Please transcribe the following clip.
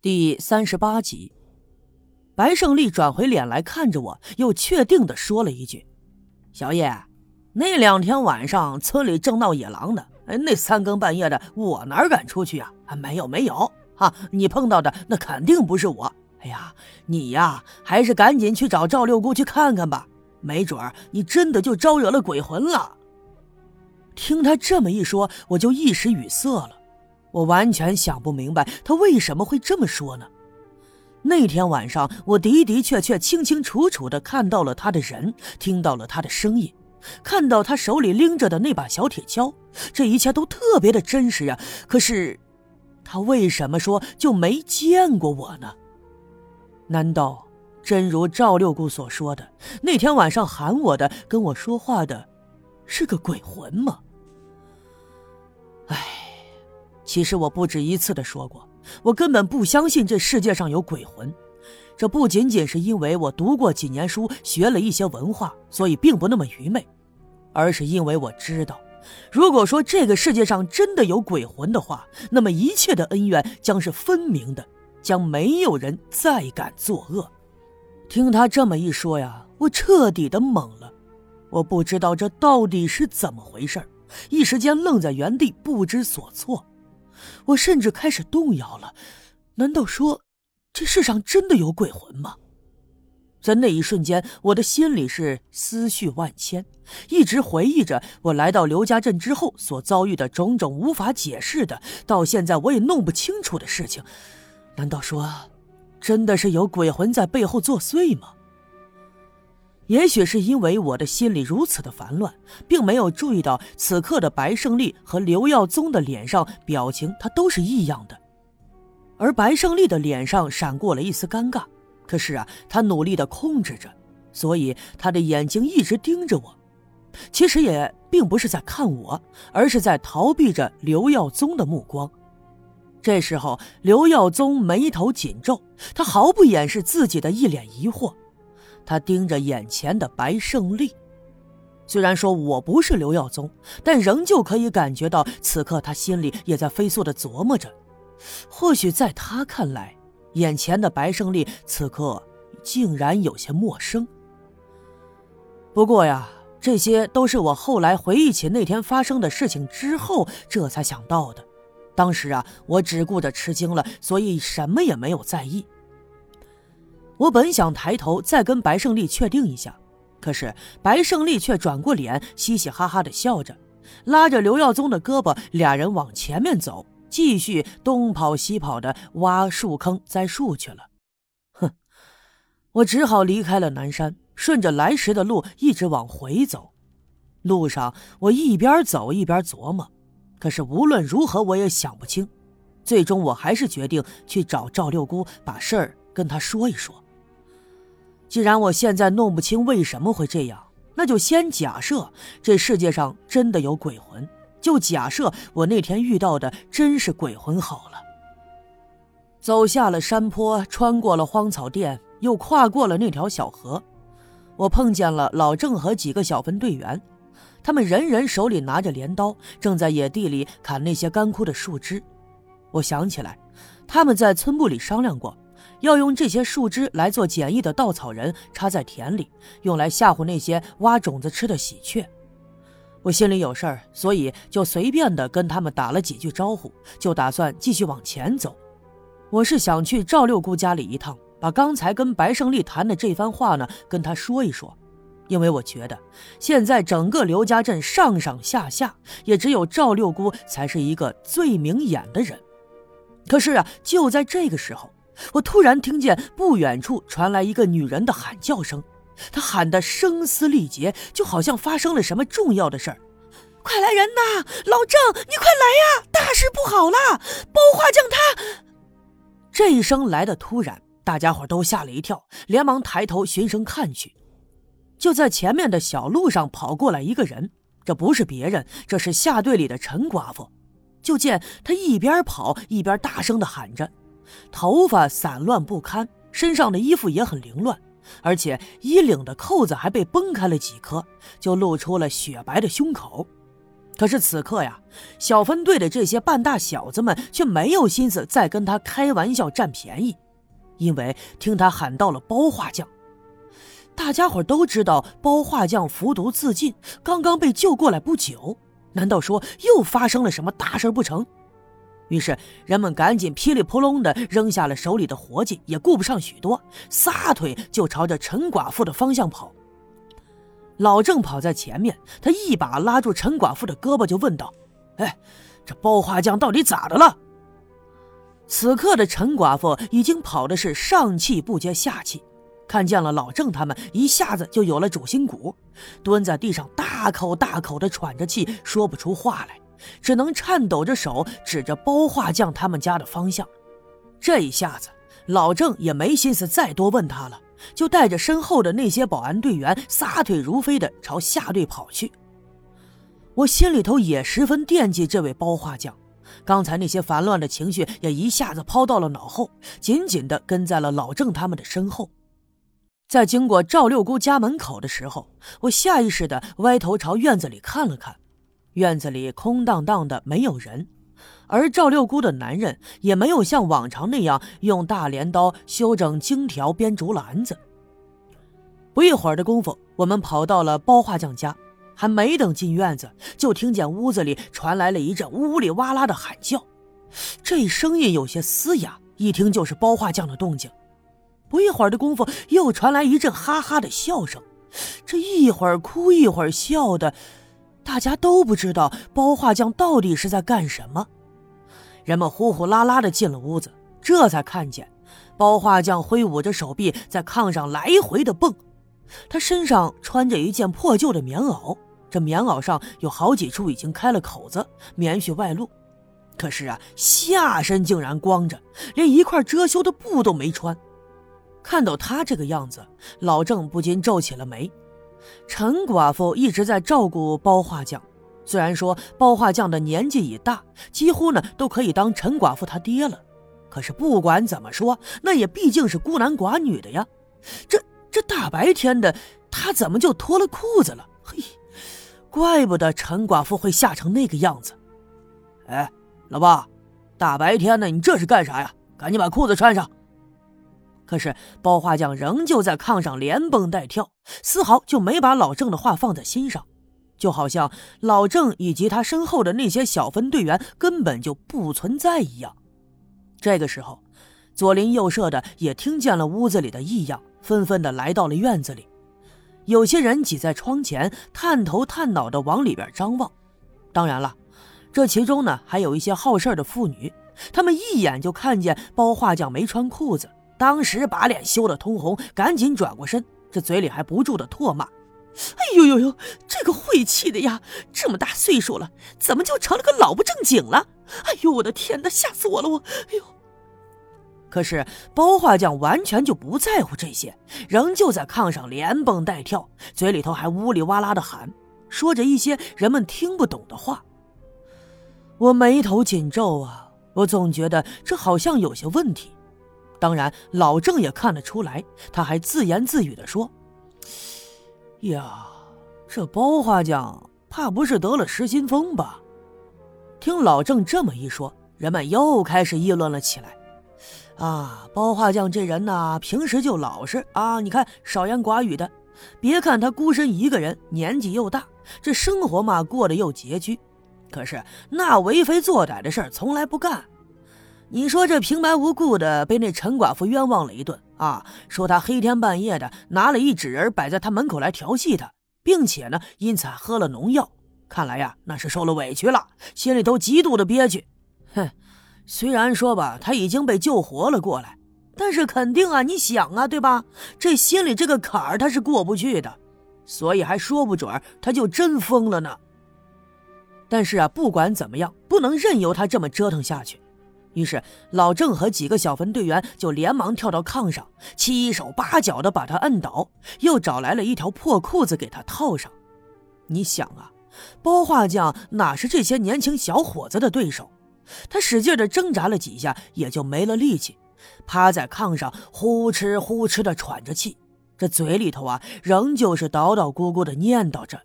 第三十八集，白胜利转回脸来看着我，又确定的说了一句：“小叶，那两天晚上村里正闹野狼呢，哎，那三更半夜的，我哪敢出去啊？啊，没有没有，啊，你碰到的那肯定不是我。哎呀，你呀，还是赶紧去找赵六姑去看看吧，没准儿你真的就招惹了鬼魂了。”听他这么一说，我就一时语塞了。我完全想不明白他为什么会这么说呢？那天晚上，我的的确确清清楚楚的看到了他的人，听到了他的声音，看到他手里拎着的那把小铁锹，这一切都特别的真实呀。可是，他为什么说就没见过我呢？难道真如赵六姑所说的，那天晚上喊我的、跟我说话的，是个鬼魂吗？其实我不止一次的说过，我根本不相信这世界上有鬼魂。这不仅仅是因为我读过几年书，学了一些文化，所以并不那么愚昧，而是因为我知道，如果说这个世界上真的有鬼魂的话，那么一切的恩怨将是分明的，将没有人再敢作恶。听他这么一说呀，我彻底的懵了，我不知道这到底是怎么回事一时间愣在原地，不知所措。我甚至开始动摇了，难道说这世上真的有鬼魂吗？在那一瞬间，我的心里是思绪万千，一直回忆着我来到刘家镇之后所遭遇的种种无法解释的，到现在我也弄不清楚的事情。难道说，真的是有鬼魂在背后作祟吗？也许是因为我的心里如此的烦乱，并没有注意到此刻的白胜利和刘耀宗的脸上表情，他都是异样的。而白胜利的脸上闪过了一丝尴尬，可是啊，他努力的控制着，所以他的眼睛一直盯着我，其实也并不是在看我，而是在逃避着刘耀宗的目光。这时候，刘耀宗眉头紧皱，他毫不掩饰自己的一脸疑惑。他盯着眼前的白胜利，虽然说我不是刘耀宗，但仍旧可以感觉到此刻他心里也在飞速的琢磨着。或许在他看来，眼前的白胜利此刻竟然有些陌生。不过呀，这些都是我后来回忆起那天发生的事情之后，这才想到的。当时啊，我只顾着吃惊了，所以什么也没有在意。我本想抬头再跟白胜利确定一下，可是白胜利却转过脸，嘻嘻哈哈的笑着，拉着刘耀宗的胳膊，俩人往前面走，继续东跑西跑的挖树坑栽树去了。哼，我只好离开了南山，顺着来时的路一直往回走。路上我一边走一边琢磨，可是无论如何我也想不清，最终我还是决定去找赵六姑，把事儿跟她说一说。既然我现在弄不清为什么会这样，那就先假设这世界上真的有鬼魂，就假设我那天遇到的真是鬼魂好了。走下了山坡，穿过了荒草甸，又跨过了那条小河，我碰见了老郑和几个小分队员，他们人人手里拿着镰刀，正在野地里砍那些干枯的树枝。我想起来，他们在村部里商量过。要用这些树枝来做简易的稻草人，插在田里，用来吓唬那些挖种子吃的喜鹊。我心里有事儿，所以就随便的跟他们打了几句招呼，就打算继续往前走。我是想去赵六姑家里一趟，把刚才跟白胜利谈的这番话呢跟他说一说，因为我觉得现在整个刘家镇上上下下，也只有赵六姑才是一个最明眼的人。可是啊，就在这个时候。我突然听见不远处传来一个女人的喊叫声，她喊得声嘶力竭，就好像发生了什么重要的事儿。快来人呐！老郑，你快来呀！大事不好了！包画匠他……这一声来的突然，大家伙都吓了一跳，连忙抬头循声看去。就在前面的小路上跑过来一个人，这不是别人，这是下队里的陈寡妇。就见他一边跑一边大声的喊着。头发散乱不堪，身上的衣服也很凌乱，而且衣领的扣子还被崩开了几颗，就露出了雪白的胸口。可是此刻呀，小分队的这些半大小子们却没有心思再跟他开玩笑占便宜，因为听他喊到了包画匠。大家伙都知道包画匠服毒自尽，刚刚被救过来不久，难道说又发生了什么大事不成？于是人们赶紧噼里扑隆的扔下了手里的活计，也顾不上许多，撒腿就朝着陈寡妇的方向跑。老郑跑在前面，他一把拉住陈寡妇的胳膊，就问道：“哎，这包花匠到底咋的了？”此刻的陈寡妇已经跑的是上气不接下气，看见了老郑他们，一下子就有了主心骨，蹲在地上大口大口的喘着气，说不出话来，只能颤抖着手指着包画匠他们家的方向。这一下子，老郑也没心思再多问他了。就带着身后的那些保安队员撒腿如飞的朝下队跑去。我心里头也十分惦记这位包画匠，刚才那些烦乱的情绪也一下子抛到了脑后，紧紧的跟在了老郑他们的身后。在经过赵六姑家门口的时候，我下意识的歪头朝院子里看了看，院子里空荡荡的，没有人。而赵六姑的男人也没有像往常那样用大镰刀修整荆条编竹篮子。不一会儿的功夫，我们跑到了包画匠家，还没等进院子，就听见屋子里传来了一阵呜里哇啦的喊叫，这声音有些嘶哑，一听就是包画匠的动静。不一会儿的功夫，又传来一阵哈哈的笑声，这一会儿哭一会儿笑的，大家都不知道包画匠到底是在干什么。人们呼呼啦啦的进了屋子，这才看见包画匠挥舞着手臂在炕上来回的蹦。他身上穿着一件破旧的棉袄，这棉袄上有好几处已经开了口子，棉絮外露。可是啊，下身竟然光着，连一块遮羞的布都没穿。看到他这个样子，老郑不禁皱起了眉。陈寡妇一直在照顾包画匠。虽然说包画匠的年纪已大，几乎呢都可以当陈寡妇他爹了，可是不管怎么说，那也毕竟是孤男寡女的呀。这这大白天的，他怎么就脱了裤子了？嘿，怪不得陈寡妇会吓成那个样子。哎，老爸，大白天的你这是干啥呀？赶紧把裤子穿上。可是包画匠仍旧在炕上连蹦带跳，丝毫就没把老郑的话放在心上。就好像老郑以及他身后的那些小分队员根本就不存在一样。这个时候，左邻右舍的也听见了屋子里的异样，纷纷的来到了院子里。有些人挤在窗前，探头探脑的往里边张望。当然了，这其中呢还有一些好事的妇女，她们一眼就看见包画匠没穿裤子，当时把脸羞得通红，赶紧转过身，这嘴里还不住的唾骂。哎呦呦呦，这个晦气的呀！这么大岁数了，怎么就成了个老不正经了？哎呦，我的天哪，吓死我了！我，哎呦！可是包画匠完全就不在乎这些，仍旧在炕上连蹦带跳，嘴里头还呜里哇啦的喊，说着一些人们听不懂的话。我眉头紧皱啊，我总觉得这好像有些问题。当然，老郑也看得出来，他还自言自语地说。呀，这包画匠怕不是得了失心疯吧？听老郑这么一说，人们又开始议论了起来。啊，包画匠这人呐，平时就老实啊，你看少言寡语的。别看他孤身一个人，年纪又大，这生活嘛过得又拮据，可是那为非作歹的事儿从来不干。你说这平白无故的被那陈寡妇冤枉了一顿啊！说他黑天半夜的拿了一纸人摆在他门口来调戏他，并且呢因此喝了农药，看来呀那是受了委屈了，心里头极度的憋屈。哼，虽然说吧他已经被救活了过来，但是肯定啊你想啊对吧？这心里这个坎儿他是过不去的，所以还说不准他就真疯了呢。但是啊不管怎么样，不能任由他这么折腾下去。于是，老郑和几个小分队员就连忙跳到炕上，七手八脚的把他摁倒，又找来了一条破裤子给他套上。你想啊，包画匠哪是这些年轻小伙子的对手？他使劲的挣扎了几下，也就没了力气，趴在炕上呼哧呼哧的喘着气，这嘴里头啊，仍旧是叨叨咕咕的念叨着。